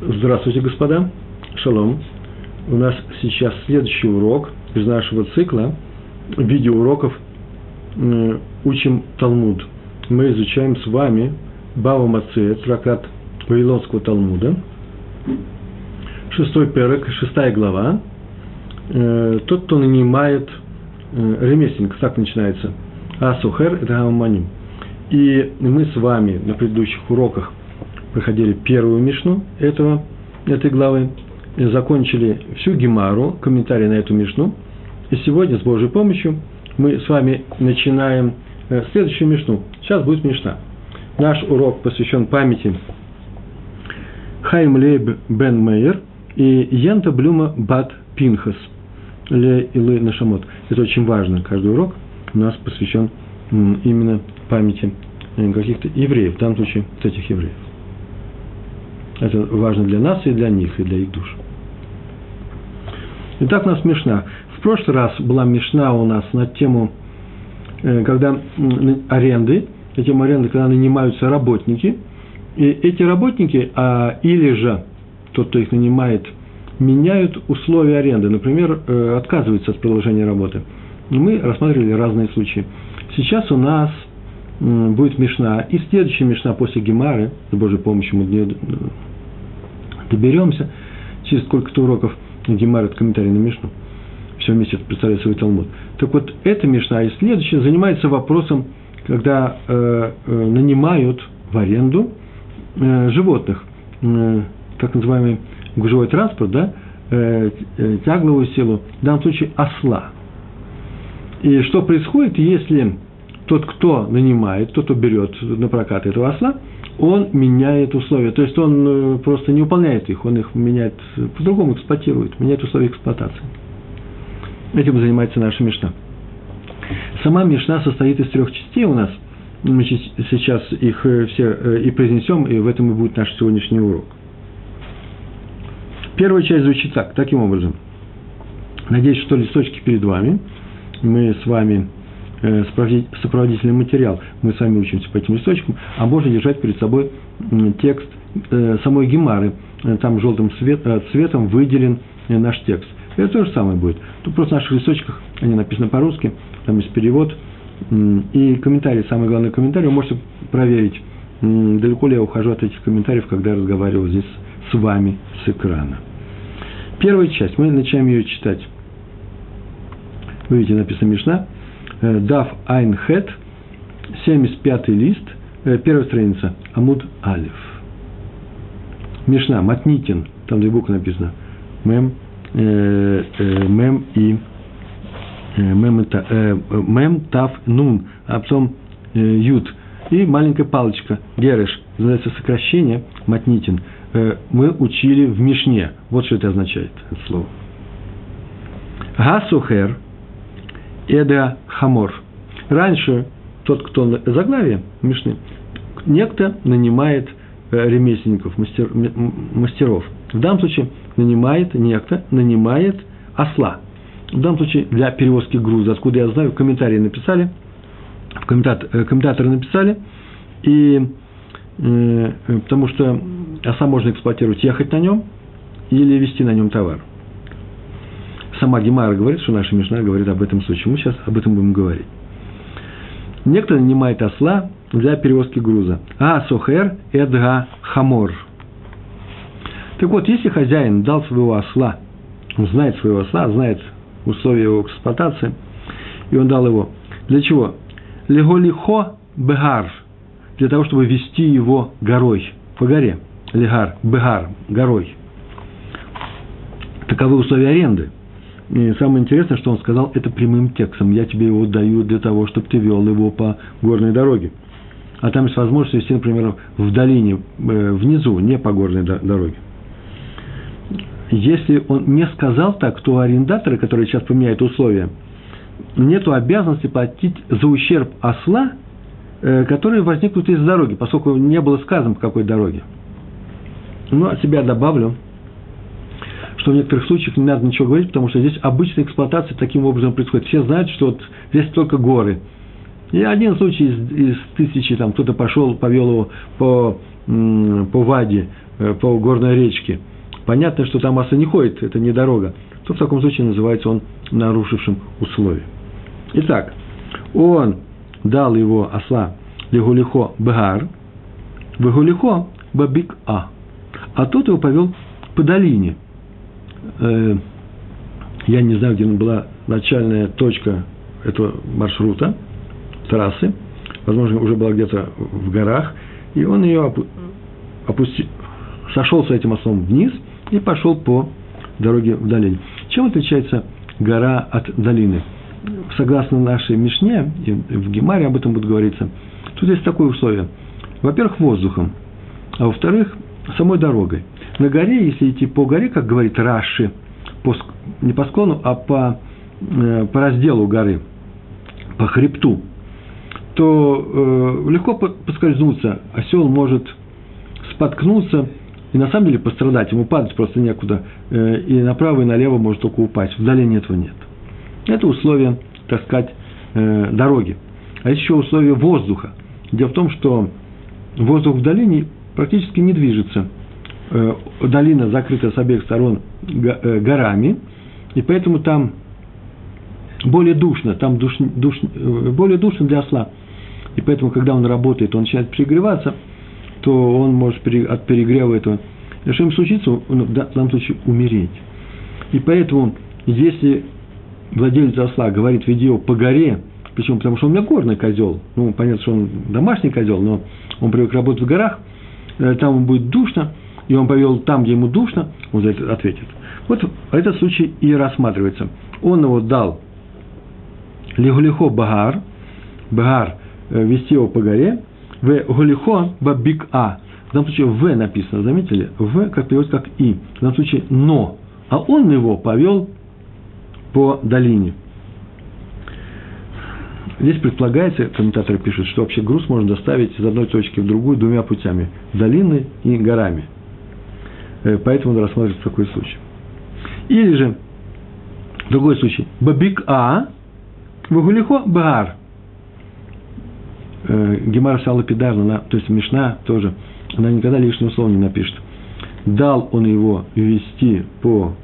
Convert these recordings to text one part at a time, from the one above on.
Здравствуйте, господа. Шалом. У нас сейчас следующий урок из нашего цикла видеоуроков «Учим Талмуд». Мы изучаем с вами Бава Мацея, трактат Вавилонского Талмуда, шестой перек, шестая глава. Э, тот, кто нанимает э, ремесленник, так начинается. Асухер – это Гаманим. И мы с вами на предыдущих уроках проходили первую мишну этого, этой главы, закончили всю Гемару, комментарий на эту мишну. И сегодня, с Божьей помощью, мы с вами начинаем э, следующую мишну. Сейчас будет мишна. Наш урок посвящен памяти Хайм Лейб бен Мейер и Янта Блюма бат Пинхас Ле Илы Нашамот. Это очень важно. Каждый урок у нас посвящен именно памяти э, каких-то евреев, в данном случае вот этих евреев. Это важно для нас и для них, и для их душ. Итак, у нас Мишна. В прошлый раз была Мишна у нас на тему, э, когда аренды, на тему аренды, когда нанимаются работники, и эти работники, а, или же тот, кто их нанимает, меняют условия аренды, например, э, отказываются от продолжения работы. Мы рассматривали разные случаи. Сейчас у нас будет Мишна, и следующая Мишна после Гемары, с Божьей помощью мы доберемся через сколько-то уроков Гемар, это комментарий на Мишну, все вместе представляет свой Талмуд. Так вот, эта Мишна и следующая занимается вопросом, когда э, э, нанимают в аренду э, животных, э, так называемый гужевой транспорт, да, э, э, тягловую силу, в данном случае осла. И что происходит, если тот, кто нанимает, тот, кто берет на прокат этого осла, он меняет условия. То есть он э, просто не выполняет их, он их меняет, по-другому эксплуатирует, меняет условия эксплуатации. Этим занимается наша Мишна. Сама Мишна состоит из трех частей у нас. Мы сейчас их э, все э, и произнесем, и в этом и будет наш сегодняшний урок. Первая часть звучит так, таким образом. Надеюсь, что листочки перед вами. Мы с вами сопроводительный материал. Мы с вами учимся по этим листочкам, а можно держать перед собой текст э, самой Гемары. Э, там желтым цвет, цветом выделен наш текст. Это то же самое будет. Тут просто в наших листочках, они написаны по-русски, там есть перевод и комментарий, самый главный комментарий, вы можете проверить, далеко ли я ухожу от этих комментариев, когда я разговариваю здесь с вами с экрана. Первая часть, мы начинаем ее читать. Вы видите, написано Мишна – Э, Дав Айн Хет, 75 лист, э, первая страница, Амуд Алиф. Мишна, Матнитин, там две буквы написано. Мем, э, э, мем и э, мем, э, мем, тав, нун, а потом э, ют. И маленькая палочка, гереш, называется сокращение, матнитин. Э, мы учили в Мишне. Вот что это означает, это слово. Гасухер – Эда Хамор. Раньше тот, кто заглавие Мишны, некто нанимает э, ремесленников, мастер, мастеров. В данном случае нанимает некто, нанимает осла. В данном случае для перевозки груза. Откуда я знаю, комментарии написали, э, комментаторы написали, и э, потому что оса можно эксплуатировать, ехать на нем или вести на нем товар сама Гемара говорит, что наша Мишна говорит об этом случае. Мы сейчас об этом будем говорить. Некто нанимает осла для перевозки груза. А сохер эдга хамор. Так вот, если хозяин дал своего осла, он знает своего осла, знает условия его эксплуатации, и он дал его. Для чего? Леголихо бегар. Для того, чтобы вести его горой, по горе. Легар, бегар, горой. Таковы условия аренды – и самое интересное, что он сказал это прямым текстом. Я тебе его даю для того, чтобы ты вел его по горной дороге. А там есть возможность вести, например, в долине, э, внизу, не по горной дороге. Если он не сказал так, то арендаторы, которые сейчас поменяют условия, нет обязанности платить за ущерб осла, э, которые возникнут из дороги, поскольку не было сказано, по какой дороге. Ну, от себя добавлю – что в некоторых случаях не надо ничего говорить, потому что здесь обычная эксплуатация таким образом происходит. Все знают, что вот здесь только горы. И один случай из, из тысячи, там кто-то пошел, повел его по, по Ваде, э, по горной речке, понятно, что там оса не ходит, это не дорога, то в таком случае называется он нарушившим условия. Итак, он дал его осла Легулихо Бгар, Бегулихо Бабик А. А тот его повел по долине. Э, я не знаю, где была начальная точка этого маршрута, трассы. Возможно, уже была где-то в горах. И он ее опустил, сошел с этим ослом вниз и пошел по дороге в долине. Чем отличается гора от долины? Согласно нашей Мишне, и в Гемаре об этом будет говориться, тут есть такое условие. Во-первых, воздухом, а во-вторых, самой дорогой. На горе, если идти по горе, как говорит Раши, по, не по склону, а по, э, по разделу горы, по хребту, то э, легко поскользнуться. Осел может споткнуться и на самом деле пострадать. Ему падать просто некуда. Э, и направо, и налево может только упасть. В долине этого нет. Это условие, так сказать, э, дороги. А еще условие воздуха. Дело в том, что воздух в долине практически не движется – долина закрыта с обеих сторон э, горами, и поэтому там более душно, там душ, душ, э, более душно для осла. И поэтому, когда он работает, он начинает перегреваться, то он может от перегрева этого, что им случится, он в данном случае умереть. И поэтому, если владелец осла говорит, веди его по горе, почему? Потому что он у меня горный козел, ну, понятно, что он домашний козел, но он привык работать в горах, там ему будет душно, и он повел там, где ему душно, он за это ответит. Вот этот случай и рассматривается. Он его дал Лигулихо Багар, Багар э, вести его по горе, в Гулихо Бабик А. В данном случае В написано, заметили? В как переводится как И. В данном случае Но. А он его повел по долине. Здесь предполагается, комментаторы пишут, что вообще груз можно доставить из одной точки в другую двумя путями – долиной и горами – поэтому он рассматривается такой случай. Или же, другой случай. Бабик А, Вагулихо Бар. Э, Гемар Шалапидар, то есть Мишна тоже, она никогда лишнего слова не напишет. Дал он его вести по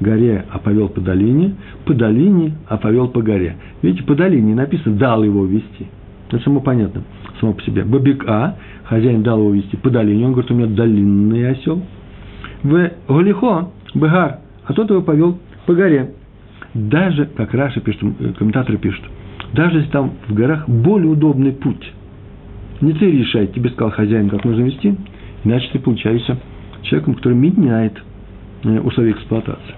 горе, а повел по долине, по долине, а повел по горе. Видите, по долине написано «дал его вести». Это само понятно, само по себе. Бабик А, хозяин дал его вести по долине, он говорит, у меня долинный осел. В Голихо, Бегар, а тот его повел по горе. Даже, как Раша пишет, э, комментаторы пишут, даже если там в горах более удобный путь, не ты решай, тебе сказал хозяин, как нужно вести, иначе ты получаешься человеком, который меняет э, условия эксплуатации.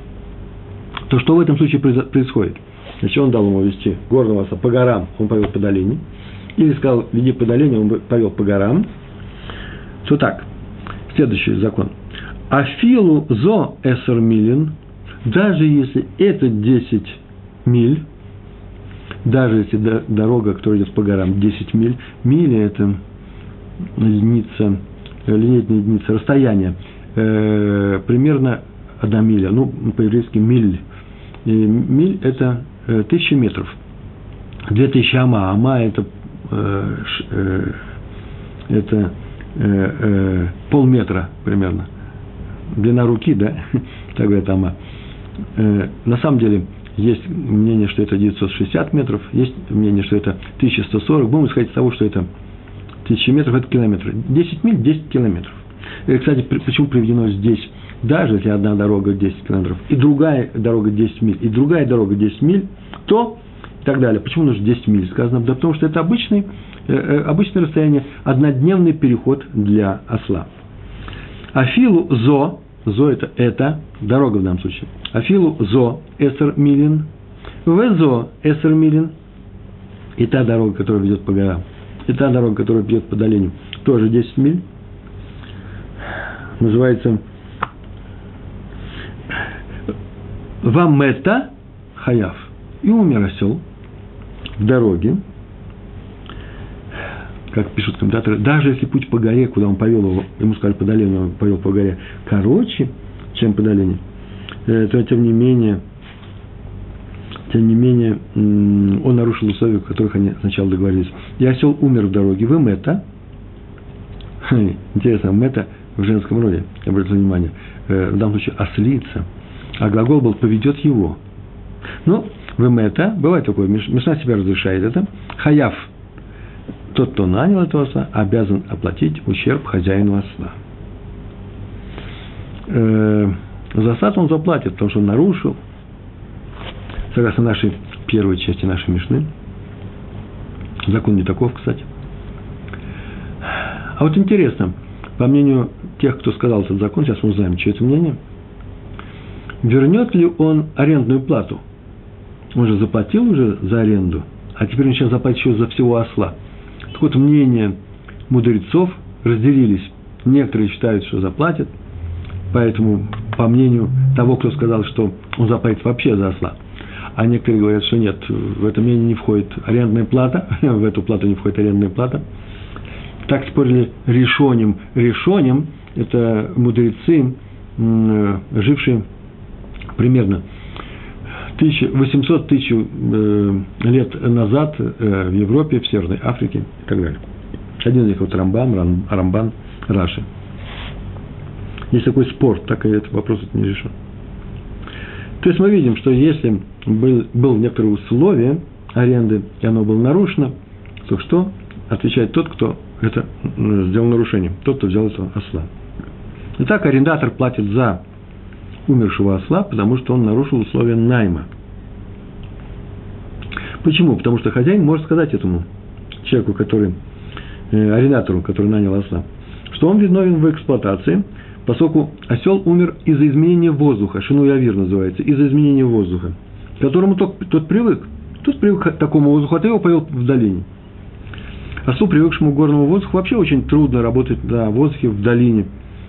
То что в этом случае происходит? Значит, он дал ему вести горного оса по горам, он повел по долине – или сказал, веди по долине, он повел по горам, то так, следующий закон. Афилу зо эсер милин, даже если это 10 миль, даже если дорога, которая идет по горам, 10 миль, мили – это единица, линейная единица, расстояние, э, примерно одна миля, ну, по-еврейски миль. И миль – это э, тысяча метров. Две тысячи ама. Ама – это это э, полметра примерно. Длина руки, да, так говорят Ама. На самом деле, есть мнение, что это 960 метров, есть мнение, что это 1140. Будем исходить из того, что это 1000 метров, это километры. 10 миль – 10 километров. И, кстати, почему приведено здесь, даже если одна дорога 10 километров, и другая дорога 10 миль, и другая дорога 10 миль, то так далее. Почему нужно 10 миль сказано? Да потому что это обычный, э, э, обычное расстояние, однодневный переход для осла. Афилу зо, зо это, это, дорога в данном случае. Афилу зо эсер милин, везо эсер милин, и та дорога, которая ведет по горам, и та дорога, которая ведет по долине, тоже 10 миль, называется Вамета Хаяв. И умер осел – в дороге, как пишут комментаторы, даже если путь по горе, куда он повел его, ему сказали по долине, он повел по горе, короче, чем по долине, э, то тем не менее, тем не менее, он нарушил условия, о которых они сначала договорились. И осел умер в дороге. Вы мета. Интересно, мета в женском роде, обратите внимание, э, в данном случае ослица, а глагол был поведет его. Ну, в это, бывает такое, Мишна себя разрешает это, хаяв, тот, кто нанял этого осла, обязан оплатить ущерб хозяину осла. Э, за сад он заплатит, потому что он нарушил, согласно нашей первой части нашей Мишны, закон не таков, кстати. А вот интересно, по мнению тех, кто сказал этот закон, сейчас мы узнаем, чье это мнение, вернет ли он арендную плату? Он же заплатил уже за аренду, а теперь он сейчас заплатит еще за всего осла. Так вот, мнения мудрецов разделились. Некоторые считают, что заплатят, поэтому, по мнению того, кто сказал, что он заплатит вообще за осла, а некоторые говорят, что нет, в это мнение не входит арендная плата, в эту плату не входит арендная плата – так спорили решоним. Решоним – это мудрецы, жившие примерно 800 тысяч э, лет назад э, в Европе, в Северной Африке и так далее. Один из них вот Рамбан, Рамбан, Раши. Есть такой спор, так и этот вопрос не решен. То есть мы видим, что если был, был некоторое условие аренды, и оно было нарушено, то что? Отвечает тот, кто это сделал нарушением. Тот, кто взял этого осла. Итак, арендатор платит за умершего осла, потому что он нарушил условия найма. Почему? Потому что хозяин может сказать этому человеку, который, э, арендатору, который нанял осла, что он виновен в эксплуатации, поскольку осел умер из-за изменения воздуха, шинуявир называется, из-за изменения воздуха, к которому тот, тот привык. Тот привык к такому воздуху, а ты его повел в долине – Ослу, привыкшему к горному воздуху, вообще очень трудно работать на воздухе в долине.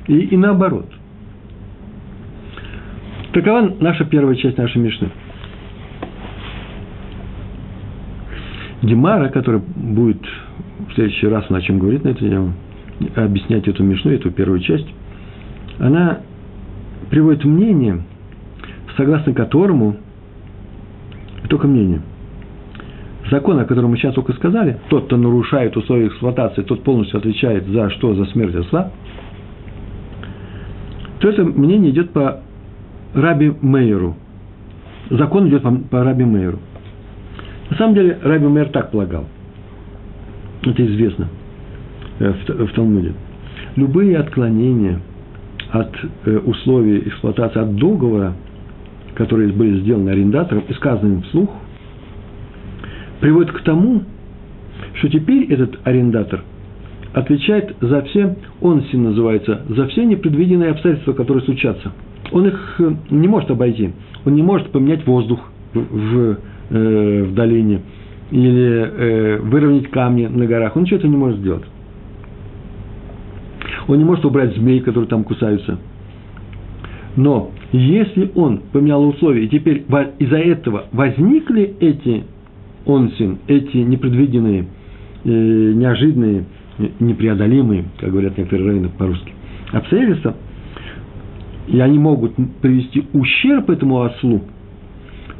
И, и наоборот. Такова наша первая часть нашей Мишны. Гемара, которая будет в следующий раз на чем говорить на это тему, объяснять эту Мишну, эту первую часть, она приводит мнение, согласно которому, только мнение – закон, о котором мы сейчас только сказали, тот, кто нарушает условия эксплуатации, тот полностью отвечает за что? За смерть осла, то это мнение идет по Раби Мейеру. Закон идет по, по Раби Мейеру. На самом деле, Раби Мейер так полагал. Это известно э, в, в Талмуде. Любые отклонения от э, условий эксплуатации, от договора, которые были сделаны арендатором и сказаны вслух – приводит к тому, что теперь этот арендатор отвечает за все, он син называется, за все непредвиденные обстоятельства, которые случатся. Он их э, не может обойти. Он не может поменять воздух в, э, в долине или э, выровнять камни на горах. Он ничего этого не может сделать. Он не может убрать змей, которые там кусаются. Но если он поменял условия, и теперь из-за этого возникли эти онсин, эти непредвиденные, э, неожиданные, непреодолимые, как говорят некоторые районы по-русски, обстоятельства, и они могут привести ущерб этому ослу,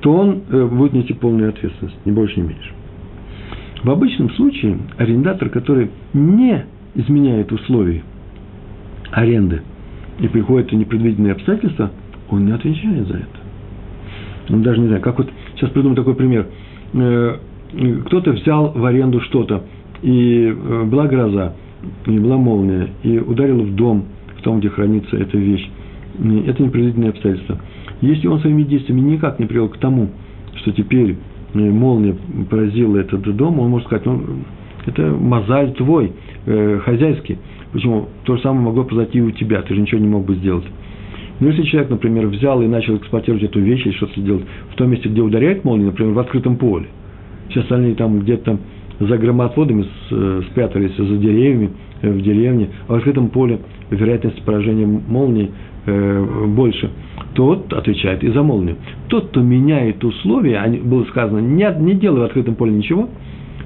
то он э, будет нести полную ответственность, ни больше, ни меньше. В обычном случае арендатор, который не изменяет условий аренды и приходит в непредвиденные обстоятельства, он не отвечает за это. Он даже не знает, как вот, сейчас придумаю такой пример – Э, кто-то взял в аренду что-то, и э, была гроза, и была молния, и ударил в дом, в том, где хранится эта вещь. Это непредвиденное обстоятельство. Если он своими действиями никак не привел к тому, что теперь э, молния поразила этот дом, он может сказать, ну, это мозаль твой, э, хозяйский. Почему? То же самое могло произойти и у тебя, ты же ничего не мог бы сделать. Но если человек, например, взял и начал эксплуатировать эту вещь или что-то делать в том месте, где ударяет молния, например, в открытом поле, все остальные там где-то за громоотводами э, спрятались за деревьями э, в деревне, а в открытом поле вероятность поражения молнии больше, тот отвечает и за молнию. Тот, кто меняет условия, было сказано, не, не делай в открытом поле ничего,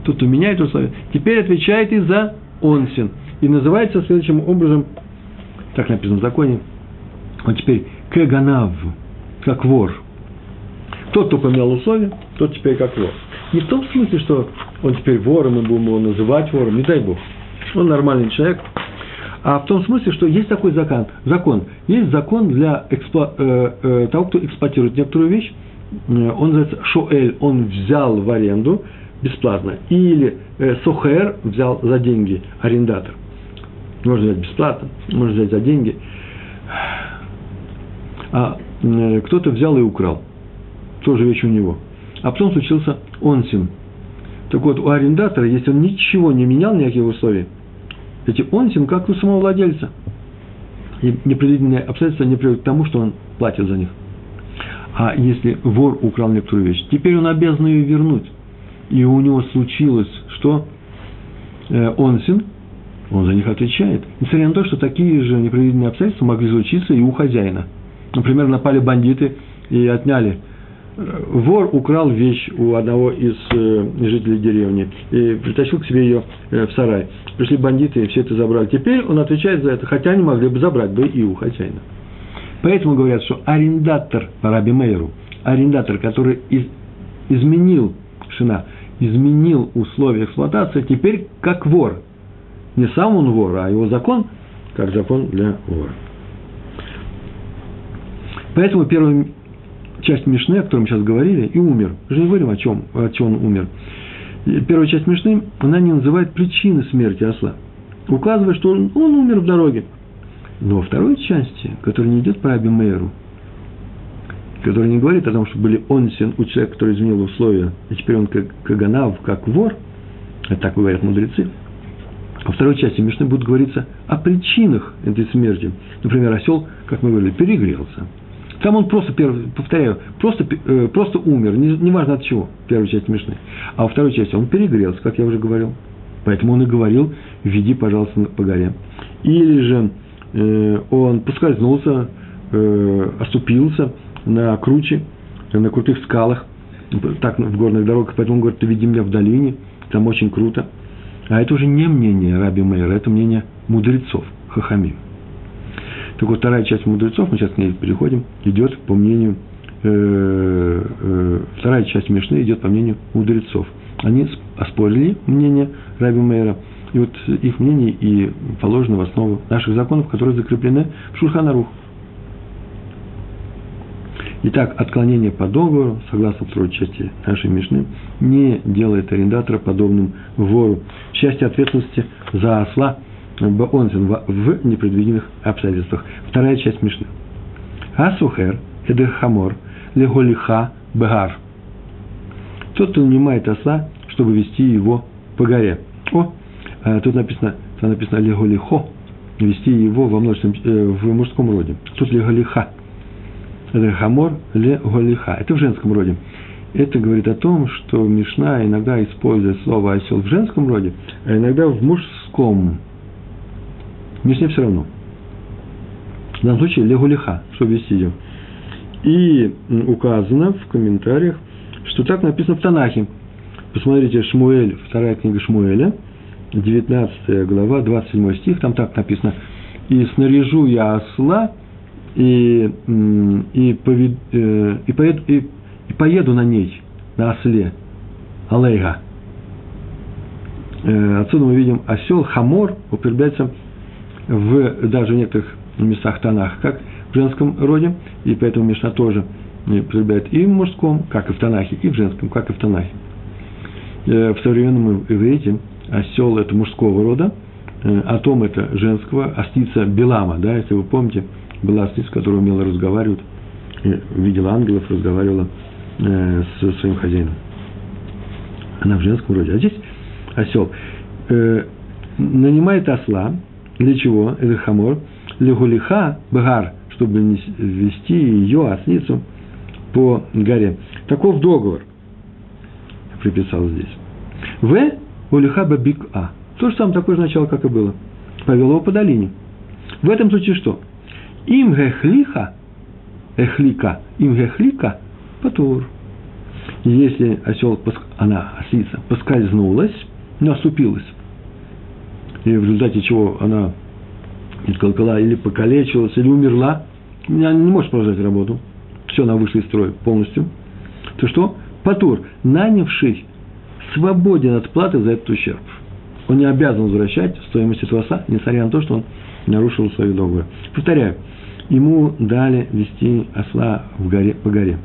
тот, кто меняет условия, теперь отвечает и за онсин. И называется следующим образом, так написано в законе, он теперь кеганав, как вор. Тот, кто поменял условия, тот теперь как вор. Не в том смысле, что он теперь вор, и будем его называть вором, не дай Бог. Он нормальный человек. А в том смысле, что есть такой закон. закон. Есть закон для экспло, э, э, того, кто эксплуатирует некоторую вещь. Э, он называется шоэль, он взял в аренду бесплатно. Или э, сухер взял за деньги арендатор. Можно взять бесплатно, можно взять за деньги. А э, кто-то взял и украл. Тоже вещь у него. А потом случился онсин. Так вот, у арендатора, если он ничего не менял, никаких условий, эти онсин, как у самого владельца. И непредвиденные обстоятельства не приводят к тому, что он платит за них. А если вор украл некоторую вещь, теперь он обязан ее вернуть. И у него случилось, что э, онсин, он за них отвечает. Несмотря на то, что такие же непредвиденные обстоятельства могли случиться и у хозяина. Например, напали бандиты и отняли вор украл вещь у одного из э, жителей деревни и притащил к себе ее э, в сарай. Пришли бандиты и все это забрали. Теперь он отвечает за это, хотя они могли бы забрать бы и у хозяина. Поэтому говорят, что арендатор по Раби Мейеру, арендатор, который из, изменил шина, изменил условия эксплуатации, теперь как вор. Не сам он вор, а его закон, как закон для вора. Поэтому первым часть Мишны, о которой мы сейчас говорили, и умер. Мы же не говорим, о чем, о чем он умер. Первая часть Мишны, она не называет причины смерти осла. Указывает, что он, он умер в дороге. Но во второй части, которая не идет по Абимейру, которая не говорит о том, что были онсен у человека, который изменил условия, и теперь он как каганав, как вор, это так говорят мудрецы, во второй части Мишны будет говориться о причинах этой смерти. Например, осел, как мы говорили, перегрелся – там он просто, повторяю, просто, э, просто умер, неважно не от чего, первая часть Мишны. А во второй части он перегрелся, как я уже говорил. Поэтому он и говорил, веди, пожалуйста, по горе. Или же э, он поскользнулся, э, оступился на круче, на крутых скалах, так в горных дорогах, поэтому он говорит, ты веди меня в долине, там очень круто. А это уже не мнение Раби Мейера, это мнение мудрецов, хахамим. Так вот, вторая часть мудрецов, мы сейчас к ней переходим, идет по мнению, э, э, вторая часть Мишны идет по мнению мудрецов. Они оспорили мнение Раби Мейра, и вот их мнение и положено в основу наших законов, которые закреплены в Шульханарух. Итак, отклонение по договору, согласно второй части нашей Мишны, не делает арендатора подобным вору. Счастье ответственности за осла – Баонзен в непредвиденных обстоятельствах. Вторая часть Мишны. Асухер, Эдехамор, Леголиха, Бегар. Тот, кто нанимает осла, чтобы вести его по горе. О, а тут написано, там написано Леголихо, вести его во множественном, э, в мужском роде. Тут Леголиха. Это хамор леголиха. Это в женском роде. Это говорит о том, что Мишна иногда использует слово осел в женском роде, а иногда в мужском мне с ней все равно. В данном случае легулиха, чтобы вести ее. И указано в комментариях, что так написано в Танахе. Посмотрите, Шмуэль, вторая книга Шмуэля, 19 глава, 27 стих, там так написано. «И снаряжу я осла, и, и, повед, э, и, поеду, и, и поеду на ней, на осле, алейга». Э, отсюда мы видим осел, хамор употребляется в даже в некоторых местах тонах, как в женском роде, и поэтому Мишна тоже употребляет и в мужском, как и в Танахе, и в женском, как и в Танахе. Э, в современном иврите осел – это мужского рода, э, а том – это женского, остица Белама, да, если вы помните, была остица, которая умела разговаривать, видела ангелов, разговаривала э, с своим хозяином. Она в женском роде. А здесь осел нанимает осла, для чего? Это хамор. Легулиха, багар, чтобы вести ее, ослицу, по горе. Таков договор. Приписал здесь. В улиха бабик а. То же самое, такое же начало, как и было. Повел его по долине. В этом случае что? Им гехлиха, эхлика, им гехлика, патур. Если осел, она, ослица, поскользнулась, но оступилась, и в результате чего она колокола или покалечилась, или умерла, она не может продолжать работу, все, она вышла из строя полностью, то что? Патур, нанявший, свободен от платы за этот ущерб. Он не обязан возвращать стоимость этого оса, несмотря на то, что он нарушил свою договор. Повторяю, ему дали вести осла в горе, по горе,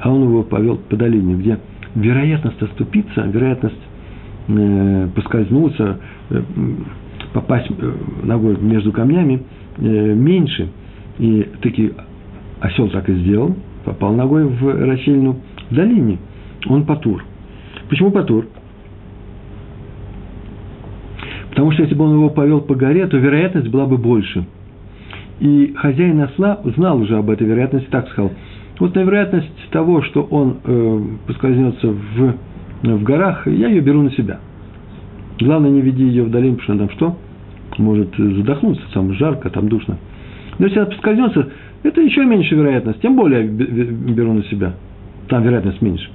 а он его повел по долине, где вероятность оступиться, вероятность э, поскользнуться, попасть э, ногой между камнями э, меньше. И таки осел так и сделал, попал ногой в расщелину долине. Он патур. Почему патур? Потому что если бы он его повел по горе, то вероятность была бы больше. И хозяин осла знал уже об этой вероятности, так сказал. Вот на вероятность того, что он э, поскользнется в, в горах, я ее беру на себя. Главное, не веди ее в долину, потому что там что? Может задохнуться, там жарко, там душно. Но если она поскользнется, это еще меньше вероятность, тем более беру на себя. Там вероятность меньше.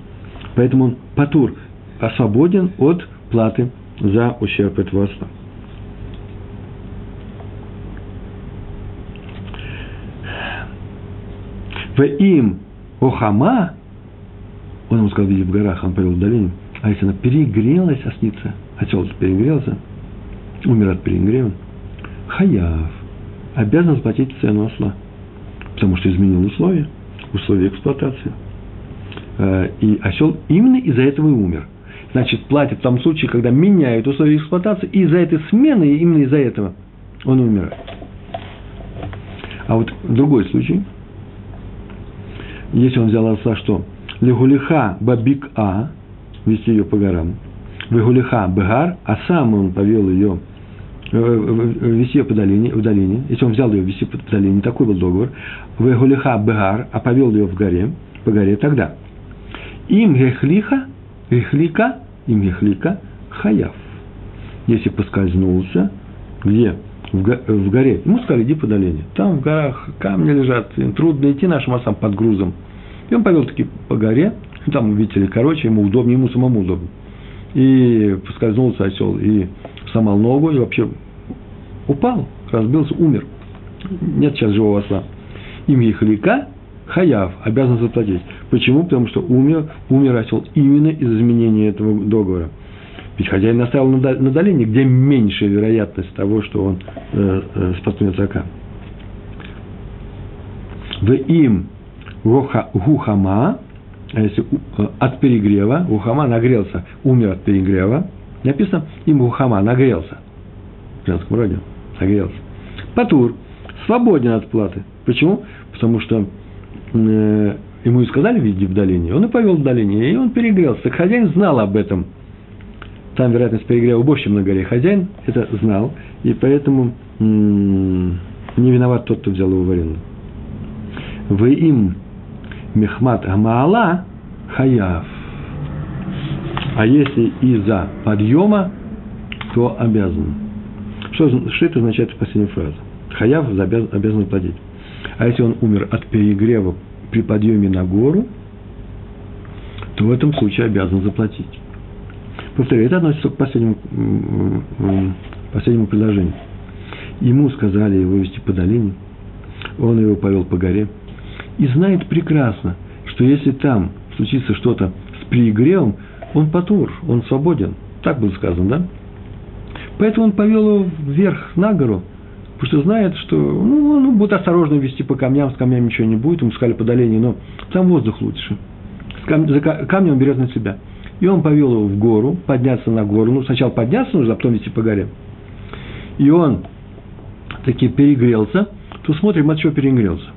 Поэтому он патур, освободен от платы за ущерб этого осла. В им охама, он ему сказал, види в горах, он повел в долине, а если она перегрелась, осница, осел перегрелся, умер от перегрева, хаяв, обязан заплатить цену осла, потому что изменил условия, условия эксплуатации. Э, и осел именно из-за этого и умер. Значит, платит в том случае, когда меняют условия эксплуатации, и из-за этой смены, именно из-за этого он умирает. А вот другой случай, если он взял осла, что? Легулиха бабик а, вести ее по горам, Вегулиха бегар, а сам он повел ее Э, вести ее по долине, в долине, если он взял ее вести по долине, такой был договор, в Эгулиха Бегар, а повел ее в горе, по горе, тогда им гехлиха, гехлика, им гехлика, хаяв. Если поскользнулся, где? В, горе. Ему сказали, иди по долине. Там в горах камни лежат, трудно идти нашим осам под грузом. И он повел таки по горе, там, видите короче, ему удобнее, ему самому удобно. И поскользнулся осел, и сломал ногу и вообще упал, разбился, умер. Нет сейчас живого осла. Им Ехалика Хаяв обязан заплатить. Почему? Потому что умер, умер осел именно из изменения этого договора. Ведь хозяин наставил на, долине, где меньшая вероятность того, что он э, э, споткнется ока. В им гухама, а если э, от перегрева, гухама нагрелся, умер от перегрева, Написано, им Мухама нагрелся. В женском роде. Нагрелся. Патур. Свободен от платы. Почему? Потому что э, ему и сказали, види в долине. Он и повел в долине, и он перегрелся. Так хозяин знал об этом. Там вероятность перегрева больше, чем на горе. Хозяин это знал, и поэтому м- не виноват тот, кто взял его в аренду. Вы им мехмат амаала хаяв. А если из-за подъема, то обязан. Что, что это означает в последней фразе? Хаяв обязан, обязан платить. А если он умер от перегрева при подъеме на гору, то в этом случае обязан заплатить. Повторяю, это относится к последнему, последнему предложению. Ему сказали его вести по долине, он его повел по горе, и знает прекрасно, что если там случится что-то с перегревом, он патур, он свободен. Так было сказано, да? Поэтому он повел его вверх на гору, потому что знает, что ну, он будет осторожно вести по камням, с камнями ничего не будет, ему сказали по но там воздух лучше. Кам, за камни он берет на себя. И он повел его в гору, подняться на гору. Ну, сначала подняться нужно, а потом вести по горе. И он таки перегрелся, то смотрим, от чего перегрелся.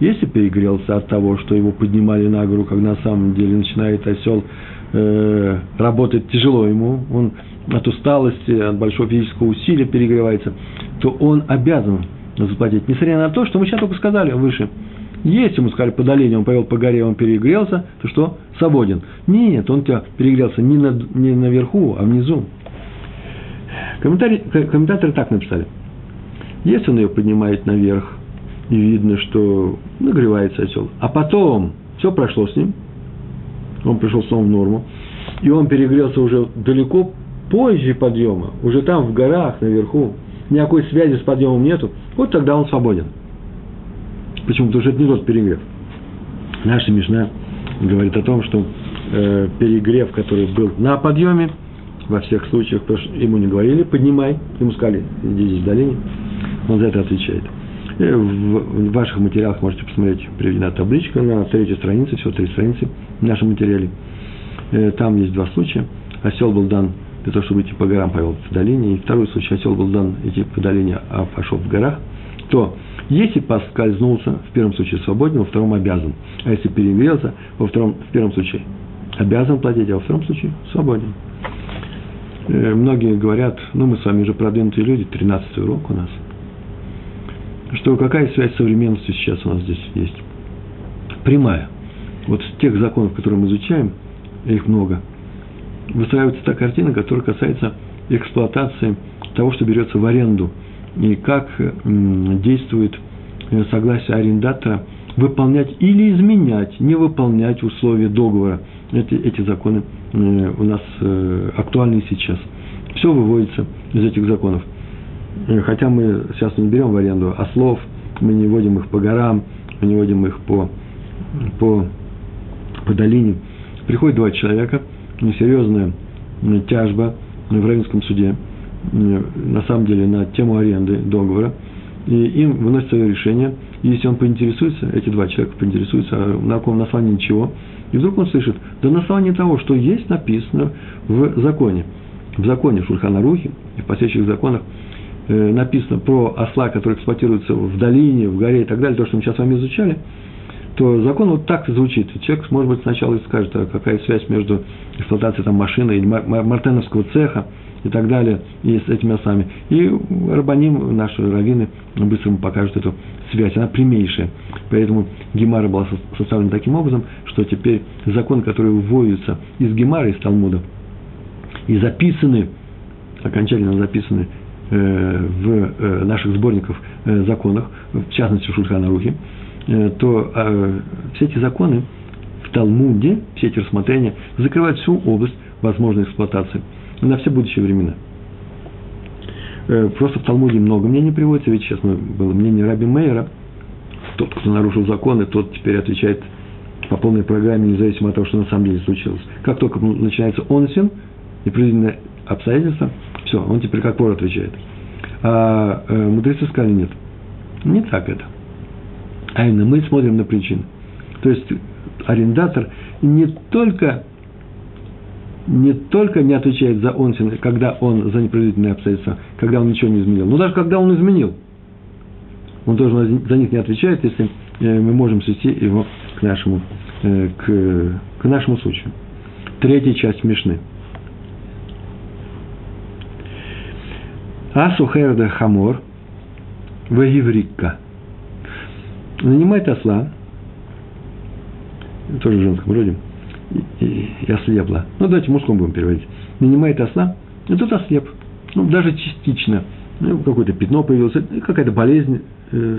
Если перегрелся от того, что его поднимали на гору, как на самом деле начинает осел э, работает тяжело ему, он от усталости, от большого физического усилия перегревается, то он обязан заплатить. Несмотря на то, что мы сейчас только сказали выше. Если ему сказали по долине, он повел по горе, он перегрелся, то что? Свободен. Нет, он тебя перегрелся не, над, не наверху, а внизу. Комментаторы так написали. Если он ее поднимает наверх, и видно, что нагревается осел, а потом все прошло с ним – он пришел снова в норму, и он перегрелся уже далеко позже подъема, уже там в горах, наверху, никакой связи с подъемом нету, вот тогда он свободен. Почему? Потому что это не тот перегрев. Наша Мишна говорит о том, что э, перегрев, который был на подъеме, во всех случаях, потому что ему не говорили, поднимай, ему сказали, иди здесь в долине. он за это отвечает. В ваших материалах можете посмотреть, приведена табличка на третьей странице, всего три страницы в нашем материале. Э, там есть два случая. Осел был дан для того, чтобы идти по горам, повел в долине. И второй случай, осел был дан идти по долине, а пошел в горах. То, если поскользнулся, в первом случае свободен, во втором обязан. А если перегрелся, во втором, в первом случае обязан платить, а во втором случае свободен. Э, многие говорят, ну мы с вами же продвинутые люди, 13 урок у нас, что какая связь с современностью сейчас у нас здесь есть? Прямая. Вот с тех законов, которые мы изучаем, их много, выстраивается та картина, которая касается эксплуатации того, что берется в аренду, и как действует э, согласие арендатора выполнять или изменять, не выполнять условия договора. Эти, эти законы э, у нас э, актуальны сейчас. Все выводится из этих законов. Хотя мы сейчас не берем в аренду ослов, мы не водим их по горам, мы не водим их по, по, по долине. Приходит два человека – несерьезная тяжба в Равенском суде, на самом деле на тему аренды договора, и им выносит свое решение, если он поинтересуется, эти два человека поинтересуются, а на каком основании ничего, и вдруг он слышит, да на основании того, что есть написано в законе, в законе Шульхана Рухи и в последующих законах, э, написано про осла, который эксплуатируется в долине, в горе и так далее, то, что мы сейчас с вами изучали – то закон вот так звучит. Человек, может быть, сначала и скажет, а какая связь между эксплуатацией там, машины или мартеновского цеха и так далее, и с этими осами. И рабаним, наши раввины, быстро ему покажут эту связь, она прямейшая. Поэтому Гемара была составлена таким образом, что теперь закон, который вводится из Гемара, из Талмуда, и записаны, окончательно записаны э, в э, наших сборниках э, законах, в частности в Шульхана Рухе, Э, то э, все эти законы в Талмуде, все эти рассмотрения закрывают всю область возможной эксплуатации на все будущие времена. Э, просто в Талмуде много мнений приводится, ведь сейчас было мнение Раби Мейера, тот, кто нарушил законы, тот теперь отвечает по полной программе, независимо от того, что на самом деле случилось. Как только начинается онсин, непредвиденное обстоятельства, все, он теперь как вор отвечает. А э, мудрецы сказали нет. Не так это. А именно мы смотрим на причины. То есть арендатор не только не только не отвечает за онсин, когда он за непроизводительные обстоятельства, когда он ничего не изменил, но даже когда он изменил, он тоже за них не отвечает, если э, мы можем свести его к нашему, э, к, к нашему случаю. Третья часть Мишны. Асухерда хамор вегиврикка – нанимает осла, тоже в женском роде, и, ослепла. Ну, давайте мужском будем переводить. Нанимает осла, и тот ослеп. Ну, даже частично. Ну, какое-то пятно появилось, какая-то болезнь. Э,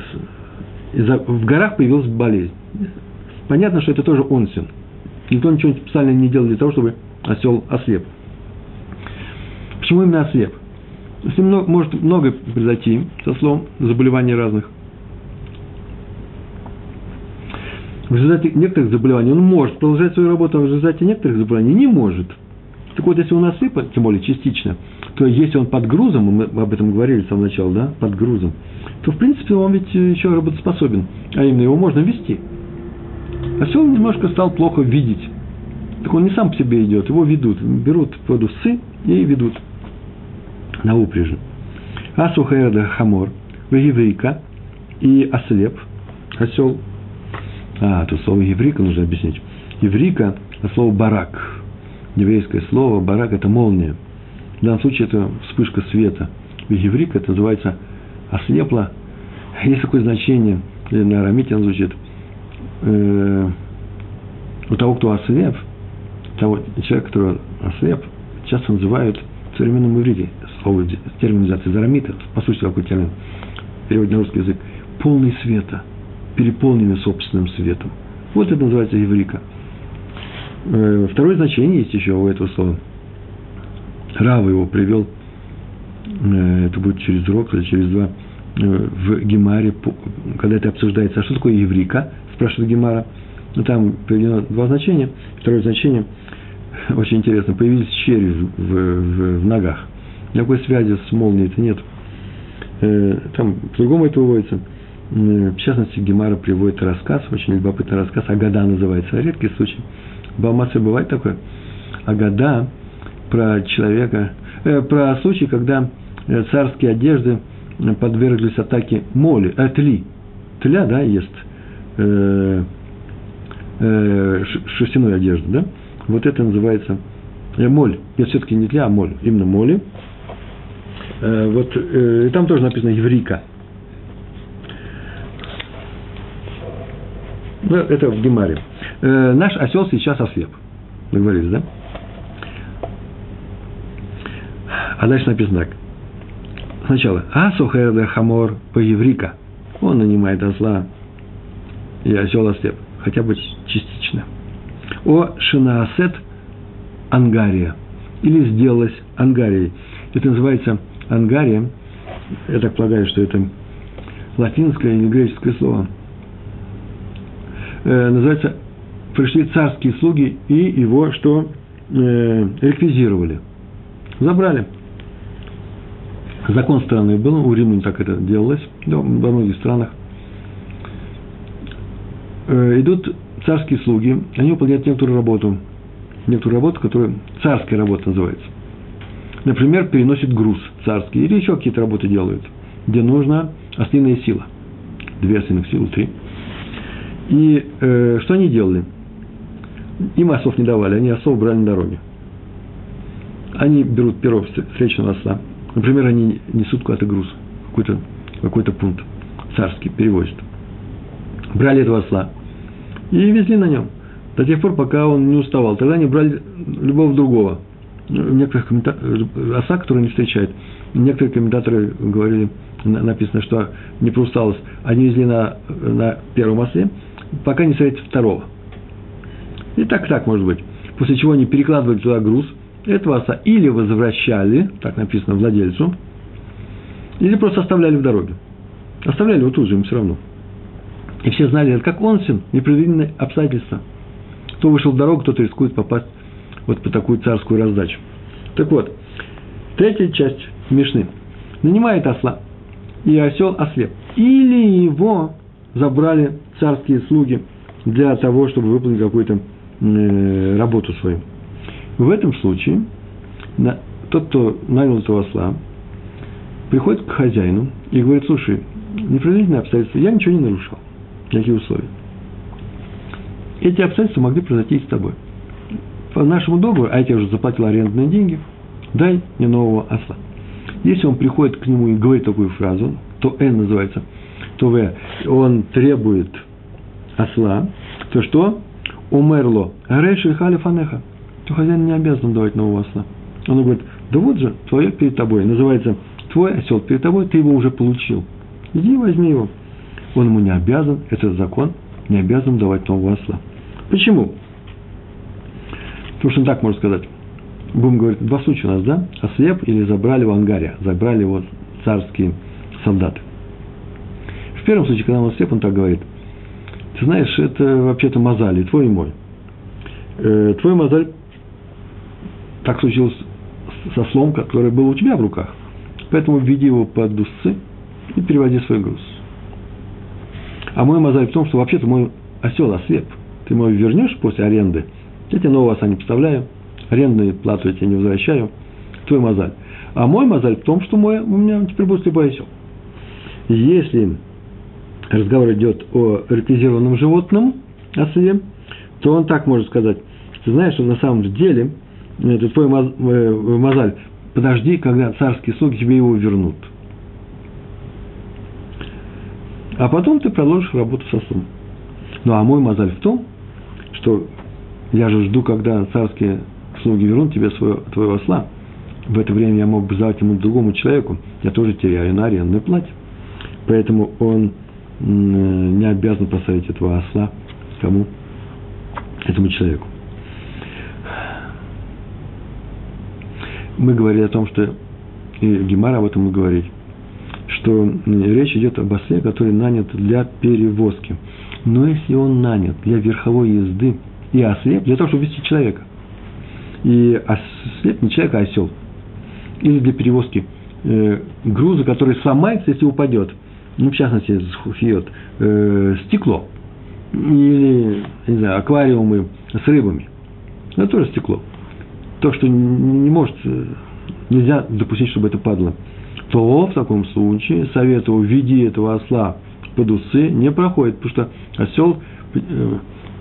в горах появилась болезнь. Понятно, что это тоже онсин. Никто ничего специально не делал для того, чтобы осел ослеп. Почему именно ослеп? С ним может много произойти со словом заболеваний разных. в результате некоторых заболеваний он может продолжать свою работу, а в результате некоторых заболеваний не может. Так вот, если у нас насыпан, тем более частично, то если он под грузом, мы об этом говорили с самого начала, да, под грузом, то, в принципе, он ведь еще работоспособен, а именно его можно вести. А все он немножко стал плохо видеть. Так он не сам по себе идет, его ведут, берут под усы и ведут на упряжи. Асухаэда хамор, еврейка и ослеп, осел – а, тут слово еврика нужно объяснить. Еврика – это слово барак. Еврейское слово барак – это молния. В данном случае это вспышка света. Еврика это называется ослепла. Есть такое значение, на арамите оно звучит, э, у того, кто ослеп, того человека, который ослеп, часто называют современном иврите, слово терминизации зарамита, по сути, какой термин, перевод на русский язык, полный света – переполнены собственным светом. Вот это называется еврика. Э, второе значение есть еще у этого слова. Рава его привел, э, это будет через урок или через два, э, в Гемаре, когда это обсуждается. А что такое еврика? Спрашивает Гемара. Ну, там приведено два значения. Второе значение, очень интересно, появились черви в, в, в ногах. Никакой связи с молнией это нет. э, там по-другому это выводится. В частности, Гемара приводит рассказ, очень любопытный рассказ, Агада называется, редкий случай. В Балмаце бывает такое. Агада про человека, э, про случай, когда э, царские одежды подверглись атаке моли, э, тли. Тля, да, ест э, э, шерстяную одежду, да? Вот это называется э, моль. Нет, все-таки не тля, а моль. Именно моли. Э, вот, э, и там тоже написано еврика. Ну, это в Гемаре. Наш осел сейчас ослеп. Договорились, да? А дальше написано так. Сначала Асухерда Хамор по-еврика. Он нанимает осла, и осел ослеп. Хотя бы частично. О Шинаасет Ангария. Или сделалась Ангарией. Это называется Ангария. Я так полагаю, что это латинское или греческое слово. Э, называется пришли царские слуги и его что э, реквизировали. Забрали. Закон странный был, у римлян так это делалось, да, во многих странах. Э, идут царские слуги, они выполняют некоторую работу, некоторую работу, которая царская работа называется. Например, переносит груз царский, или еще какие-то работы делают, где нужна ослиная сила. Две ослиных силы, три. И э, что они делали? Им осов не давали, они осов брали на дороге. Они берут перо встречного осла. Например, они несут куда-то груз, какой-то какой пункт царский, перевозят. Брали этого осла и везли на нем до тех пор, пока он не уставал. Тогда они брали любого другого. Некоторых комментаторов, оса, который не встречает. Некоторые комментаторы говорили, написано, что не про усталость, они везли на, на первом осле, пока не встретят второго. И так, так может быть. После чего они перекладывали туда груз этого оса или возвращали, так написано, владельцу, или просто оставляли в дороге. Оставляли вот тут же, им все равно. И все знали, как он сын, непредвиденные обстоятельства. Кто вышел в дорогу, кто-то рискует попасть вот по такую царскую раздачу. Так вот, третья часть Мишны. Нанимает осла, и осел ослеп. Или его забрали царские слуги для того, чтобы выполнить какую-то э, работу свою. В этом случае на, тот, кто нанял этого осла, приходит к хозяину и говорит, слушай, непредвиденные обстоятельства, я ничего не нарушал, никакие условия. Эти обстоятельства могли произойти и с тобой. По нашему договору, а я тебе уже заплатил арендные деньги, дай мне нового осла. Если он приходит к нему и говорит такую фразу, то Н называется, то В, он требует осла, то что? Умерло. Рейши хали фанеха. То хозяин не обязан давать нового осла. Он говорит, да вот же, твое перед тобой. Называется, твой осел перед тобой, ты его уже получил. Иди возьми его. Он ему не обязан, это закон, не обязан давать нового осла. Почему? Потому он так можно сказать. Будем говорить, два случая у нас, да? Ослеп или забрали в ангаре, забрали его царские солдаты. В первом случае, когда он ослеп, он так говорит, ты знаешь, это вообще-то мозаль, и твой и мой. Э, твой мозаль так случилось со слом, который был у тебя в руках. Поэтому введи его под усы и переводи свой груз. А мой мозаль в том, что вообще-то мой осел ослеп. Ты мой вернешь после аренды, я тебе нового оса не поставляю, арендную плату я тебе не возвращаю, твой мозаль. А мой мозаль в том, что мой, у меня теперь будет слепой осел. Если разговор идет о реквизированном животном, осле, то он так может сказать, ты знаешь, что на самом деле, это твой э, мозаль, подожди, когда царские слуги тебе его вернут. А потом ты продолжишь работу со слом. Ну, а мой мозаль в том, что я же жду, когда царские слуги вернут тебе своего, твоего осла. В это время я мог бы сдать ему другому человеку. Я тоже теряю на арендной плате. Поэтому он не обязан поставить этого осла кому? Этому человеку. Мы говорили о том, что и Гемара об этом и говорит, что речь идет об осле, который нанят для перевозки. Но если он нанят для верховой езды и ослеп, для того, чтобы вести человека, и ослеп не человек, а осел, или для перевозки э, груза, который сломается, если упадет. Ну, в частности, схуфьет э, стекло. Или, не знаю, аквариумы с рыбами. Это тоже стекло. То, что не может, э, нельзя допустить, чтобы это падало. То в таком случае советую введи этого осла под усы не проходит, потому что осел э,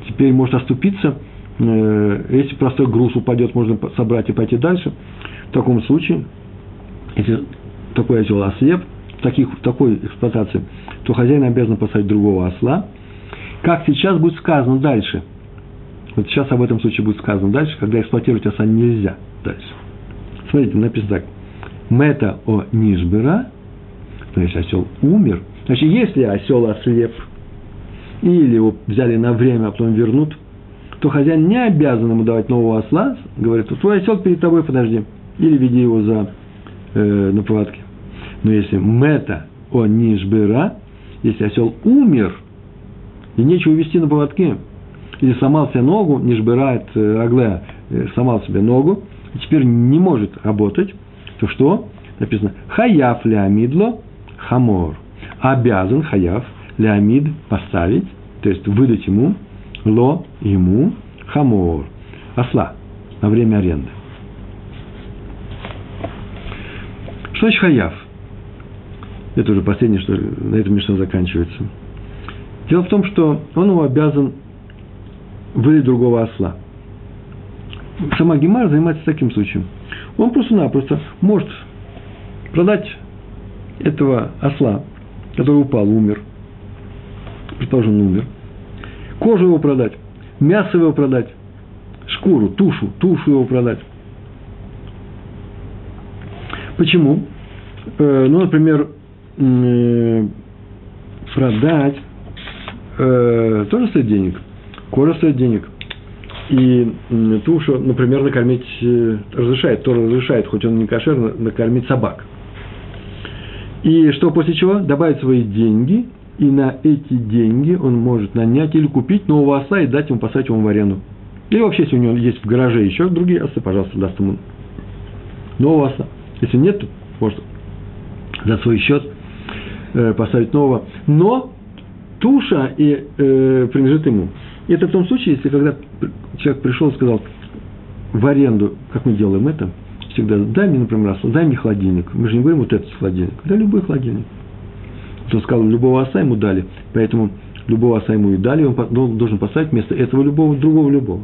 теперь может оступиться, э, если простой груз упадет, можно собрать и пойти дальше. В таком случае, если такой осел ослеп, в, таких, в такой эксплуатации, то хозяин обязан поставить другого осла. Как сейчас будет сказано дальше. Вот сейчас об этом случае будет сказано дальше, когда эксплуатировать осла нельзя дальше. Смотрите, написано так. Мета о Нишбера, то есть осел умер. Значит, если осел ослеп, или его взяли на время, а потом вернут, то хозяин не обязан ему давать нового осла, говорит, твой осел перед тобой, подожди, или веди его за, э, на поводке. Но если мета о нишбера, если осел умер, и нечего вести на поводке, или сломал себе ногу, нишбера, это рагле, э, сломал себе ногу, и теперь не может работать, то что? Написано, хаяф леамидло хамор. Обязан хаяф леамид поставить, то есть выдать ему, ло ему хамор, осла на время аренды. Что значит хаяв? Это уже последнее, что на этом Мишна заканчивается. Дело в том, что он его обязан выдать другого осла. Сама Гемара занимается таким случаем. Он просто-напросто может продать этого осла, который упал, умер, предположим, умер, кожу его продать, мясо его продать, шкуру, тушу, тушу его продать. Почему? Э, ну, например, э, продать э, тоже стоит денег, кожа стоит денег. И тушу, например, накормить разрешает, то разрешает, хоть он не кошер, накормить собак. И что после чего? Добавить свои деньги, и на эти деньги он может нанять или купить нового оса и дать ему поставить ему в аренду. Или вообще, если у него есть в гараже еще другие осы, пожалуйста, даст ему нового оса. Если нет, то может за свой счет э, поставить нового. Но туша и, э, принадлежит ему. Это в том случае, если когда человек пришел и сказал в аренду, как мы делаем это, всегда, дай мне, например, оса, дай мне холодильник. Мы же не говорим вот этот холодильник, да любой холодильник. То сказал, любого оса ему дали, поэтому любого оса ему и дали, он должен поставить вместо этого любого, другого любого.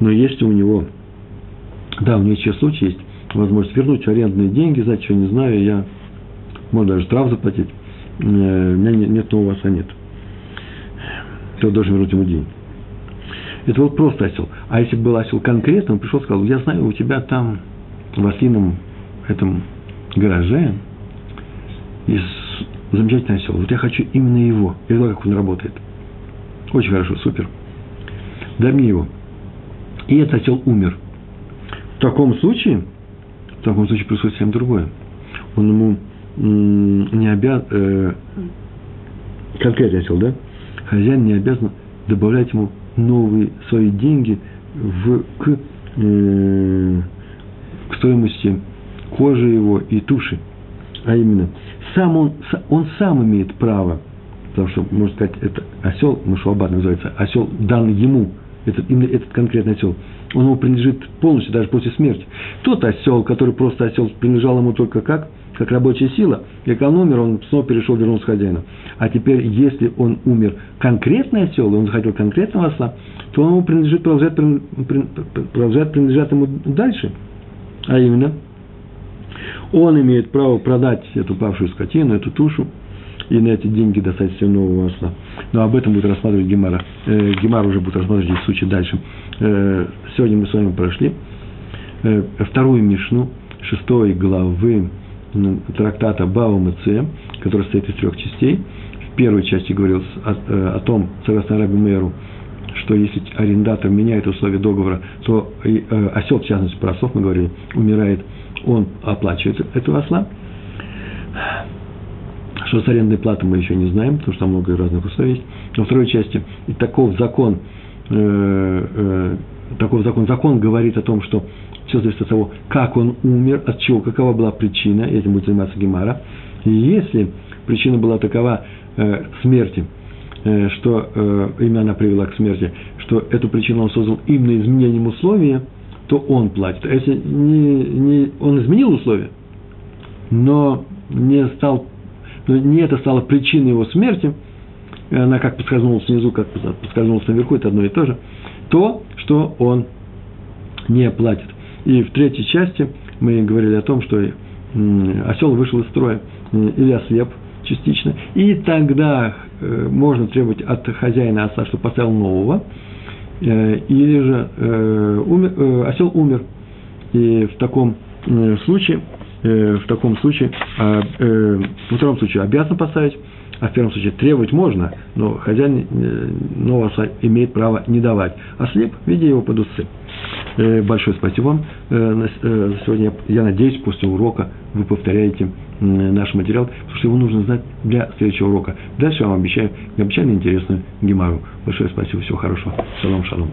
Но если у него, да, у него еще случай есть, возможность вернуть арендные деньги, знаете, что не знаю, я, можно даже штраф заплатить, э, у меня нет нового оса, нет. То должен вернуть ему деньги. Это был просто осел. А если бы был осел конкретно, он пришел и сказал, я знаю, у тебя там в ослином этом гараже есть замечательный осел. Вот я хочу именно его. Я знаю, как он работает. Очень хорошо, супер. Дай мне его. И этот осел умер. В таком случае, в таком случае происходит совсем другое. Он ему не обязан, э, конкретный осел, да? Хозяин не обязан добавлять ему новые свои деньги в, к, э, к стоимости кожи его и туши. А именно, сам он, он сам имеет право, потому что, можно сказать, это осел, Машуабад называется, осел дан ему, этот, именно этот конкретный осел, он ему принадлежит полностью, даже после смерти. Тот осел, который просто осел, принадлежал ему только как? Как рабочая сила. Когда он умер, он снова перешел, вернулся к хозяину. А теперь, если он умер конкретный осел, и он захотел конкретного осла, то он ему принадлежит, продолжает, продолжает принадлежать ему дальше. А именно, он имеет право продать эту павшую скотину, эту тушу, и на эти деньги достать себе нового осла. Но об этом будет рассматривать Гемара. Э, Гемар уже будет рассматривать здесь случай дальше. Э, сегодня мы с вами прошли э, вторую мишну шестой главы трактата Бава Мце, который состоит из трех частей. В первой части говорилось о, э, о том, согласно Раби Мэру, что если арендатор меняет условия договора, то э, осел, в частности, про осов мы говорили, умирает, он оплачивает этого осла. Что с арендной платой мы еще не знаем, потому что там много разных условий есть. Во второй части, и таков закон э, э, такой закон. Закон говорит о том, что все зависит от того, как он умер, от чего, какова была причина, этим будет заниматься Гемара. И если причина была такова э, смерти, э, что э, именно она привела к смерти, что эту причину он создал именно изменением условия, то он платит. А если не, не, он изменил условия, но не стал, но не это стало причиной его смерти, она как подскользнулась внизу, как подскользнулась наверху, это одно и то же, то, что он не платит. И в третьей части мы говорили о том, что осел вышел из строя или ослеп частично, и тогда э, можно требовать от хозяина оса, чтобы поставил нового, э, или же э, умер, осел умер, и в таком случае, в таком случае, а, во втором случае обязан поставить, а в первом случае требовать можно, но хозяин нового оса имеет право не давать. А слеп, видя его под усы. Э, большое спасибо вам э, э, сегодня. Я надеюсь, после урока вы повторяете наш материал, потому что его нужно знать для следующего урока. Дальше я вам обещаю необычайно интересную гемару. Большое спасибо, всего хорошего. Шалом, шалом.